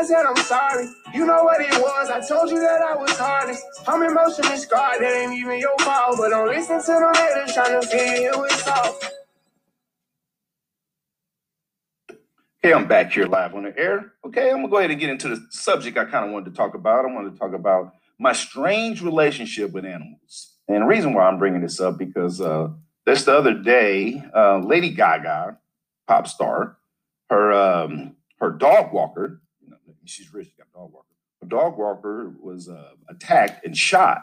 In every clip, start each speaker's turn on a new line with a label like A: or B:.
A: I said I'm sorry. You know what it was. I told you that I was heartless. I'm emotionally scarred. That ain't even your fault. But don't listen to them haters trying to figure it's off.
B: Hey, I'm back here live on the air. Okay, I'm gonna go ahead and get into the subject I kind of wanted to talk about. I wanted to talk about my strange relationship with animals. And the reason why I'm bringing this up because uh, this the other day, uh, Lady Gaga, pop star, her um, her dog walker, she's rich, she got a dog walker. A dog walker was uh, attacked and shot,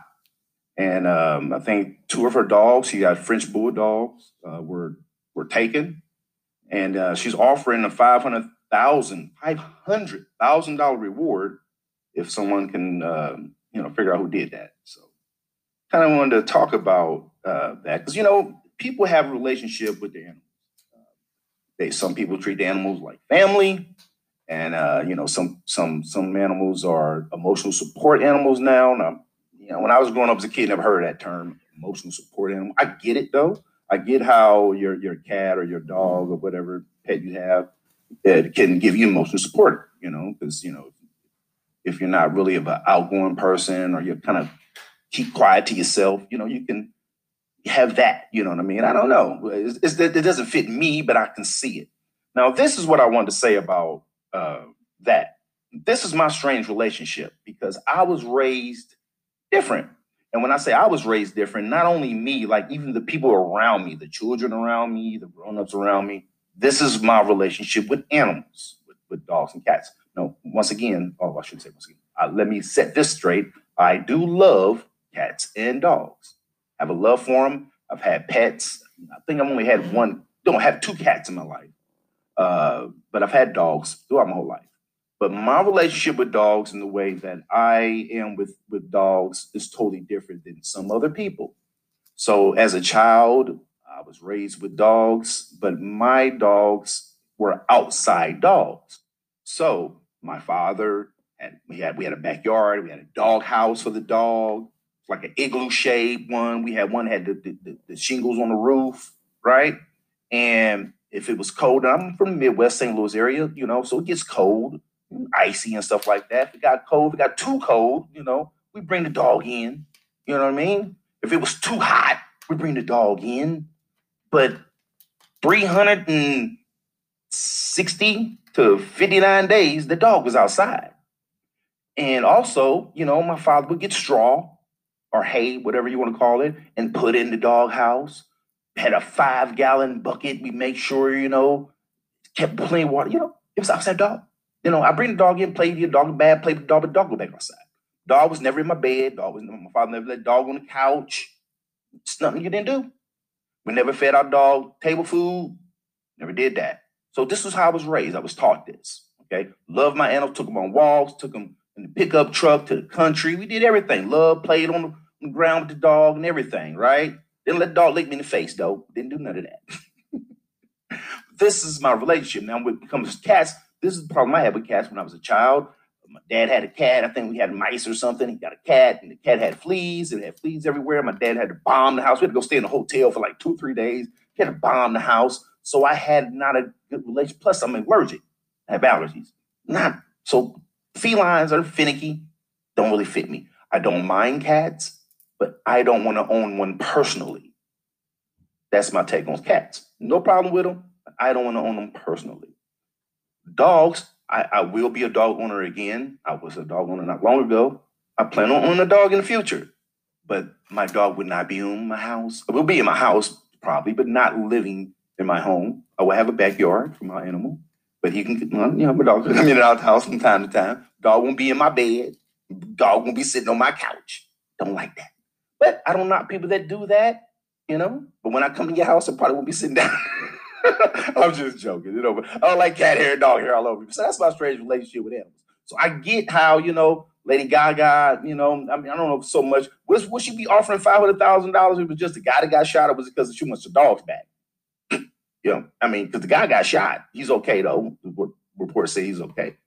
B: and um, I think two of her dogs, she got French bulldogs, uh, were were taken, and uh, she's offering a five hundred thousand, five hundred thousand dollar reward if someone can, um, you know, figure out who did that. So, kind of wanted to talk about uh, that because you know people have a relationship with the animals. Uh, they some people treat the animals like family, and uh, you know some some some animals are emotional support animals now. Now, you know, when I was growing up as a kid, never heard that term, emotional support animal. I get it though. I get how your your cat or your dog or whatever pet you have it can give you emotional support. You know, because you know if you're not really of an outgoing person or you're kind of keep quiet to yourself, you know, you can have that. You know what I mean? I don't know. It's, it's, it doesn't fit me, but I can see it. Now, this is what I wanted to say about uh, that. This is my strange relationship because I was raised different. And when I say I was raised different, not only me, like even the people around me, the children around me, the grown-ups around me, this is my relationship with animals, with, with dogs and cats. No, once again, oh, I shouldn't say once again. Uh, let me set this straight. I do love cats and dogs. I have a love for them. I've had pets. I think I've only had one. Don't have two cats in my life, uh, but I've had dogs throughout my whole life. But my relationship with dogs and the way that I am with with dogs is totally different than some other people. So as a child, I was raised with dogs, but my dogs were outside dogs. So my father and we had we had a backyard, we had a dog house for the dog, like an igloo shaped one. We had one had the, the, the shingles on the roof, right? And if it was cold, I'm from the Midwest St. Louis area, you know, so it gets cold, icy and stuff like that. If it got cold, if it got too cold, you know, we bring the dog in. You know what I mean? If it was too hot, we bring the dog in. But 360 to 59 days, the dog was outside. And also, you know, my father would get straw or hay, whatever you want to call it, and put in the dog house. Had a five gallon bucket. We make sure, you know, kept plenty water. You know, it was outside dog. You know, I bring the dog in, play the dog bad, play the dog, but dog go back outside. Dog was never in my bed. Dog was my father never let dog on the couch. It's nothing you didn't do. We never fed our dog table food. Never did that. So this was how I was raised. I was taught this. Okay. Love my animals, took them on walks, took them in the pickup truck to the country. We did everything. Love, played on the ground with the dog and everything, right? Didn't let the dog lick me in the face, though. Didn't do none of that. this is my relationship. Now, when it comes to cats, this is the problem I had with cats when I was a child. My dad had a cat. I think we had mice or something. He got a cat, and the cat had fleas. And it had fleas everywhere. My dad had to bomb the house. We had to go stay in a hotel for like two or three days. He had to bomb the house. So I had not a good relationship. Plus, I'm allergic. I have allergies. Not so felines are finicky, don't really fit me. I don't mind cats, but I don't want to own one personally. That's my take on cats. No problem with them. I don't want to own them personally. Dogs, I, I will be a dog owner again. I was a dog owner not long ago. I plan on owning a dog in the future, but my dog would not be in my house. It will be in my house probably, but not living in my home. I will have a backyard for my animal, but he can, you know, my dog can come in and out of the house from time to time. Dog won't be in my bed. Dog won't be sitting on my couch. Don't like that. But I don't knock people that do that, you know. But when I come to your house, I probably won't be sitting down. I'm just joking, you know. But I don't like cat hair, dog hair all over me. So that's my strange relationship with animals. So I get how you know Lady Gaga, you know, I mean, I don't know so much. Would, would she be offering five hundred thousand dollars? It was just the guy that got shot, or was it because she wants the dogs back? you know, I mean, because the guy got shot, he's okay though. Reports say he's okay,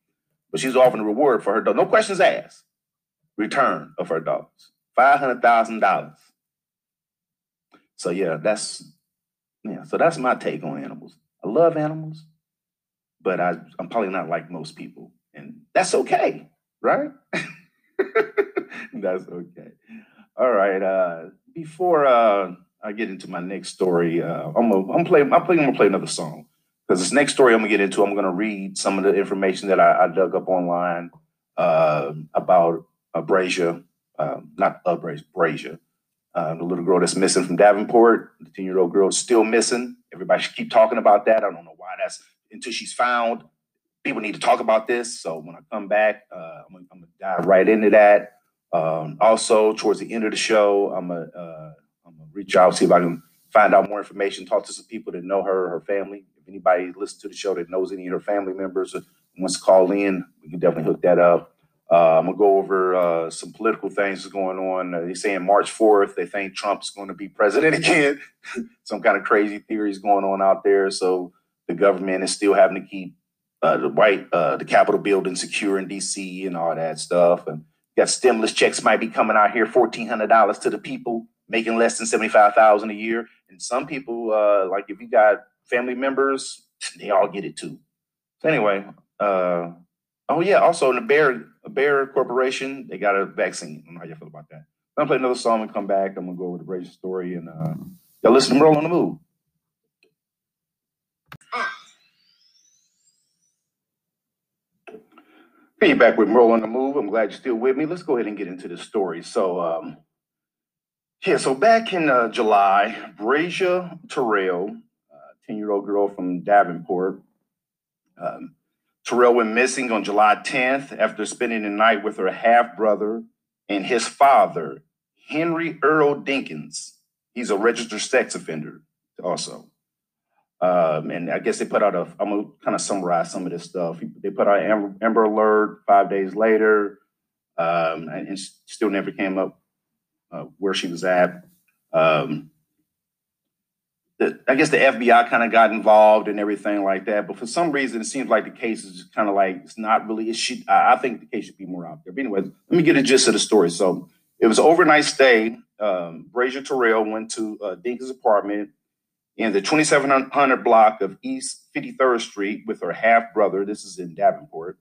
B: but she's offering a reward for her dog. No questions asked. Return of her dogs, five hundred thousand dollars. So yeah, that's yeah. So that's my take on animals. I love animals, but I, I'm probably not like most people, and that's okay, right? that's okay. All right. Uh, before uh, I get into my next story, uh, I'm gonna I'm play I'm playing I'm gonna play another song because this next story I'm gonna get into. I'm gonna read some of the information that I, I dug up online uh, about uh, Uh, not uh, Breasia, uh, the little girl that's missing from Davenport. The 10 year old girl is still missing. Everybody should keep talking about that. I don't know why that's until she's found. People need to talk about this. So when I come back, uh, I'm, gonna, I'm gonna dive right into that. Um, also, towards the end of the show, I'm gonna uh, I'm gonna reach out see if I can find out more information. Talk to some people that know her, her family. If anybody listens to the show that knows any of her family members wants to call in, we can definitely hook that up. Uh, I'm gonna go over uh, some political things that's going on. Uh, they're saying March 4th, they think Trump's going to be president again. some kind of crazy theories going on out there. So the government is still having to keep uh, the white, uh, the Capitol building secure in D.C. and all that stuff. And got stimulus checks might be coming out here, fourteen hundred dollars to the people making less than 75,000 a year. And some people, uh, like if you got family members, they all get it too. So anyway, oh yeah, also in the Bear Bayer Corporation, they got a vaccine. I don't know how you feel about that. I'm gonna play another song and come back. I'm gonna go over the Breasia story and uh, y'all listen to Merle on the Move. Hey, back with Merle on the Move. I'm glad you're still with me. Let's go ahead and get into the story. So, um, yeah, so back in uh, July, Breasia Terrell, 10 year old girl from Davenport, um, Terrell went missing on July 10th after spending the night with her half brother and his father, Henry Earl Dinkins. He's a registered sex offender, also. Um, and I guess they put out a, I'm gonna kind of summarize some of this stuff. They put out Amber, Amber Alert five days later, um, and, and still never came up uh, where she was at. Um, the, I guess the FBI kind of got involved and everything like that, but for some reason, it seems like the case is kind of like it's not really. It should. I, think the case should be more out there. But anyway, let me get a gist of the story. So it was overnight stay. Um, Breasia Terrell went to uh, Dinkins' apartment in the 2700 block of East 53rd Street with her half brother. This is in Davenport,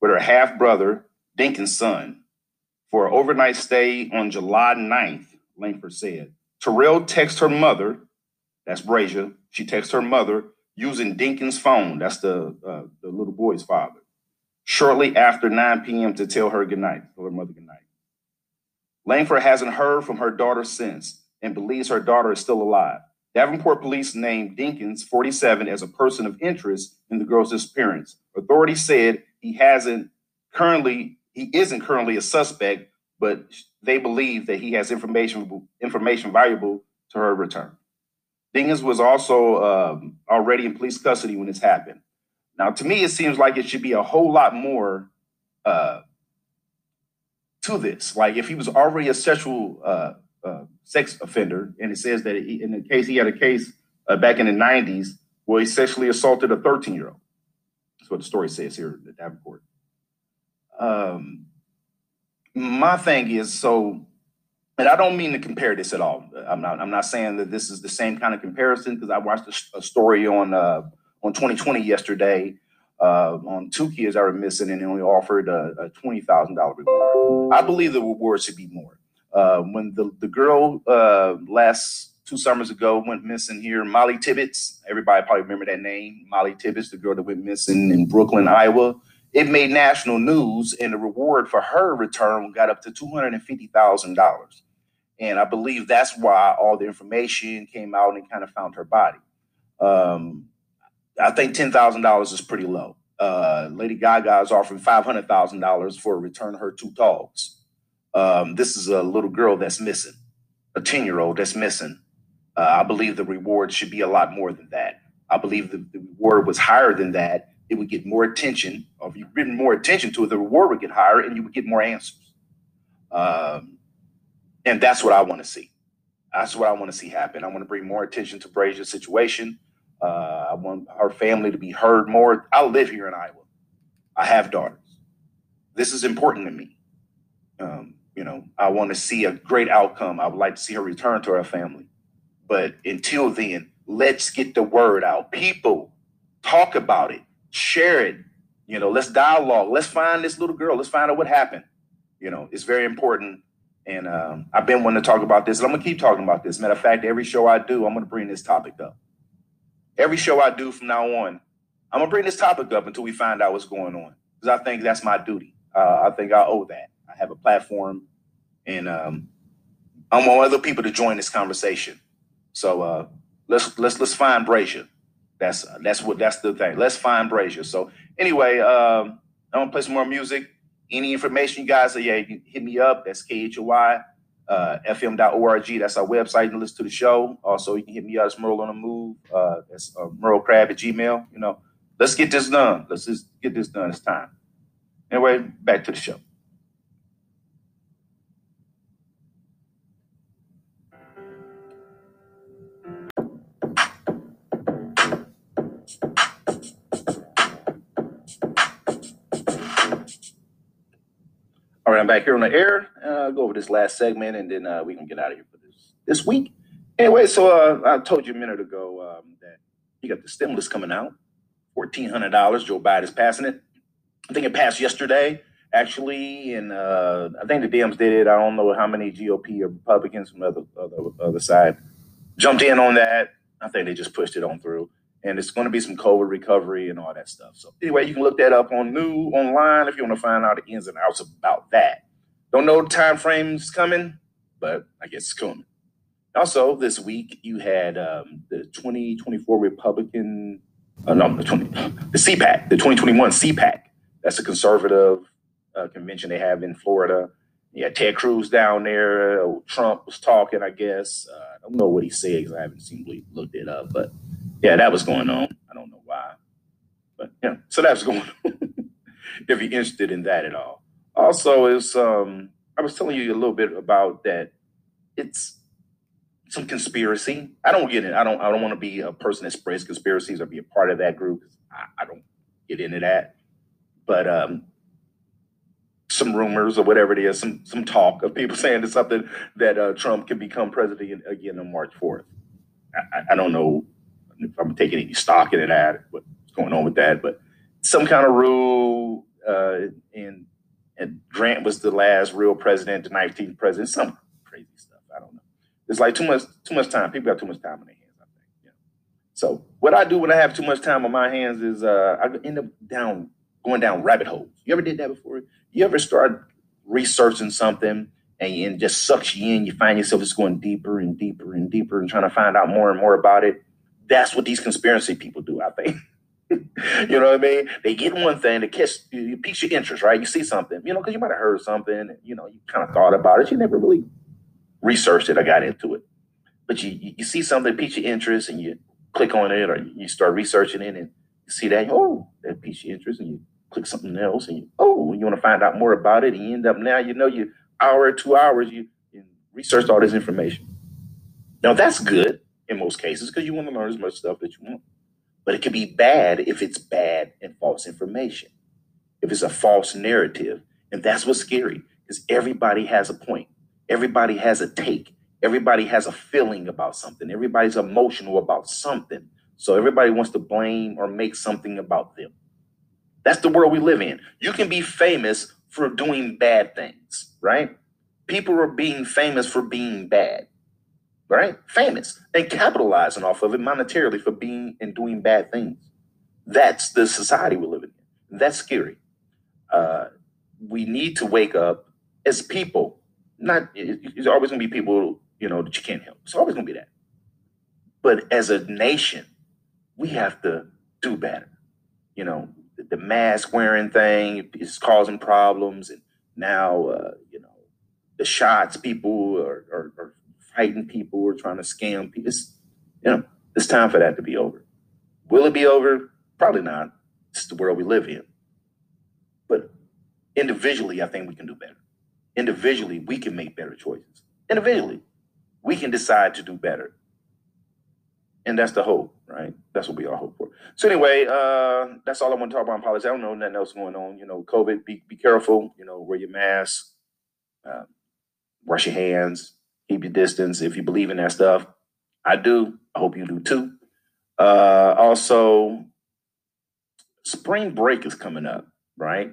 B: with her half brother, Dinkins' son, for an overnight stay on July 9th, Langford said. Terrell texted her mother, that's Breasia, she texts her mother using Dinkins' phone, that's the, uh, the little boy's father, shortly after 9 p.m. to tell her goodnight, tell her mother goodnight. Langford hasn't heard from her daughter since and believes her daughter is still alive. Davenport police named Dinkins, 47, as a person of interest in the girl's disappearance. Authorities said he hasn't currently, he isn't currently a suspect, but they believe that he has information information valuable to her return. Dinkins was also um, already in police custody when this happened. Now, to me, it seems like it should be a whole lot more uh, to this. Like, if he was already a sexual uh, uh, sex offender, and it says that he, in the case he had a case uh, back in the '90s where he sexually assaulted a 13 year old. That's what the story says here at Davenport. Um, my thing is so, and I don't mean to compare this at all. I'm not. I'm not saying that this is the same kind of comparison because I watched a, a story on uh, on 2020 yesterday uh, on two kids that were missing, and they only offered a, a twenty thousand dollar reward. I believe the reward should be more. Uh, when the the girl uh, last two summers ago went missing here, Molly Tibbetts. Everybody probably remember that name, Molly Tibbetts, the girl that went missing in Brooklyn, Iowa. It made national news, and the reward for her return got up to two hundred and fifty thousand dollars. And I believe that's why all the information came out and kind of found her body. Um, I think ten thousand dollars is pretty low. Uh, Lady Gaga is offering five hundred thousand dollars for a return her two dogs. Um, this is a little girl that's missing, a ten year old that's missing. Uh, I believe the reward should be a lot more than that. I believe the, the reward was higher than that. It would get more attention. Or if you bring more attention to it, the reward would get higher, and you would get more answers. Um, and that's what I want to see. That's what I want to see happen. I want to bring more attention to Breasia's situation. Uh, I want our family to be heard more. I live here in Iowa. I have daughters. This is important to me. Um, you know, I want to see a great outcome. I would like to see her return to her family. But until then, let's get the word out. People, talk about it, share it. You know, let's dialogue. Let's find this little girl. Let's find out what happened. You know, it's very important. And um, I've been wanting to talk about this, and I'm gonna keep talking about this. Matter of fact, every show I do, I'm gonna bring this topic up. Every show I do from now on, I'm gonna bring this topic up until we find out what's going on, because I think that's my duty. Uh, I think I owe that. I have a platform, and um, I want other people to join this conversation. So uh, let's let's let's find Breasia. That's that's what that's the thing. Let's find Breasia. So anyway, um, I'm gonna play some more music. Any information you guys, yeah, you hit me up. That's KHOY, uh, FM.org. That's our website. You can listen to the show. Also, you can hit me up. It's Merle on the Move. Uh, that's uh, Merle Crab at Gmail. You know, let's get this done. Let's just get this done. It's time. Anyway, back to the show. All right, I'm back here on the air. Uh, go over this last segment, and then uh, we can get out of here for this this week. Anyway, so uh, I told you a minute ago um, that you got the stimulus coming out, fourteen hundred dollars. Joe Biden's passing it. I think it passed yesterday, actually, and uh, I think the Dems did it. I don't know how many GOP or Republicans from the other other, other side jumped in on that. I think they just pushed it on through and it's going to be some COVID recovery and all that stuff. So anyway, you can look that up on new online if you want to find out the ins and outs about that. Don't know the time frames coming, but I guess it's coming. Also, this week you had um, the 2024 Republican, uh, no, the 20, the CPAC, the 2021 CPAC. That's a conservative uh, convention they have in Florida. Yeah, Ted Cruz down there. Uh, Trump was talking, I guess. Uh, I don't know what he said because I haven't seen looked it up, but yeah, that was going on. I don't know why, but yeah, so that's going on. if you're interested in that at all. Also, is um, I was telling you a little bit about that. It's some conspiracy. I don't get it. I don't. I don't want to be a person that spreads conspiracies or be a part of that group. I, I don't get into that. But um, some rumors or whatever it is, some some talk of people saying it's something that uh, Trump can become president again on March fourth. I, I, don't know if I'm taking any stock in that, what's going on with that, but some kind of rule, uh, and and Grant was the last real president, the 19th president, some crazy stuff. I don't know. It's like too much too much time. People got too much time on their hands. I think. Yeah. So what I do when I have too much time on my hands is uh, I end up down going down rabbit holes. You ever did that before? You ever start researching something? And, and just sucks you in. You find yourself just going deeper and deeper and deeper and trying to find out more and more about it that's what these conspiracy people do, I think. you know what I mean? They get one thing to catch you, piques your interest, right? You see something, you know, because you might have heard something, and, you know, you kind of uh-huh. thought about it. You never really researched it or got into it. But you, you see something piques your interest and you click on it or you start researching it and you see that, oh, that piques your interest and you click something else and you, oh, you want to find out more about it. And you end up now, you know, you hour, two hours, you, you researched all this information. Now that's good in most cases because you want to learn as much stuff that you want. But it can be bad if it's bad and false information, if it's a false narrative. And that's what's scary because everybody has a point, everybody has a take, everybody has a feeling about something, everybody's emotional about something. So everybody wants to blame or make something about them. That's the world we live in. You can be famous for doing bad things, right? People are being famous for being bad right? Famous and capitalizing off of it monetarily for being and doing bad things. That's the society we're living in. That's scary. Uh, we need to wake up as people. Not there's always gonna be people, you know, that you can't help. It's always gonna be that. But as a nation, we have to do better. You know, the mask wearing thing is causing problems, and now uh, you know the shots people are, are, are fighting people who are trying to scam people. It's, you know, it's time for that to be over. Will it be over? Probably not. It's the world we live in. But individually, I think we can do better. Individually, we can make better choices. Individually, we can decide to do better. And that's the hope, right? That's what we all hope for. So anyway, uh, that's all I want to talk about in politics. I don't know nothing else going on. You know, COVID, be, be careful, you know, wear your mask, uh, wash your hands, keep your distance if you believe in that stuff. I do. I hope you do too. Uh, also, spring break is coming up, right?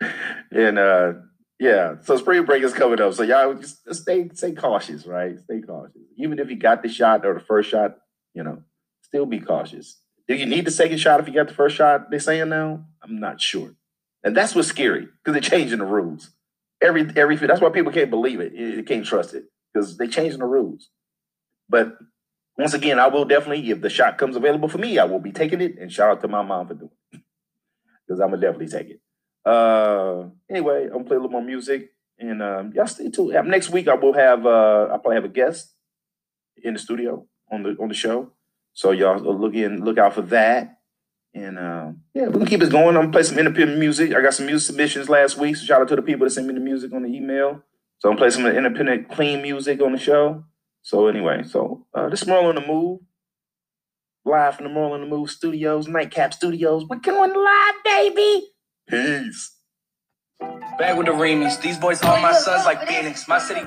B: and uh yeah, so spring break is coming up. So y'all just stay stay cautious, right? Stay cautious. Even if you got the shot or the first shot, you know, still be cautious. Do you need the second shot if you got the first shot? They're saying now. I'm not sure, and that's what's scary because they're changing the rules. Every every that's why people can't believe it. They can't trust it because they're changing the rules. But once again, I will definitely, if the shot comes available for me, I will be taking it. And shout out to my mom for doing it because I'm gonna definitely take it. Uh, anyway, I'm gonna play a little more music, and um, y'all stay tuned. Next week, I will have uh, I'll probably have a guest in the studio on the on the show, so y'all look in, look out for that. And um, yeah, we're gonna keep it going. I'm gonna play some independent music. I got some music submissions last week, so shout out to the people that sent me the music on the email. So I'm gonna play some independent, clean music on the show. So anyway, so uh, this is Merle on the Move, live from the Merle on the Move Studios, Nightcap Studios. We're going live, baby. Peace.
A: Back with the remix. These boys all my sons like Phoenix. My city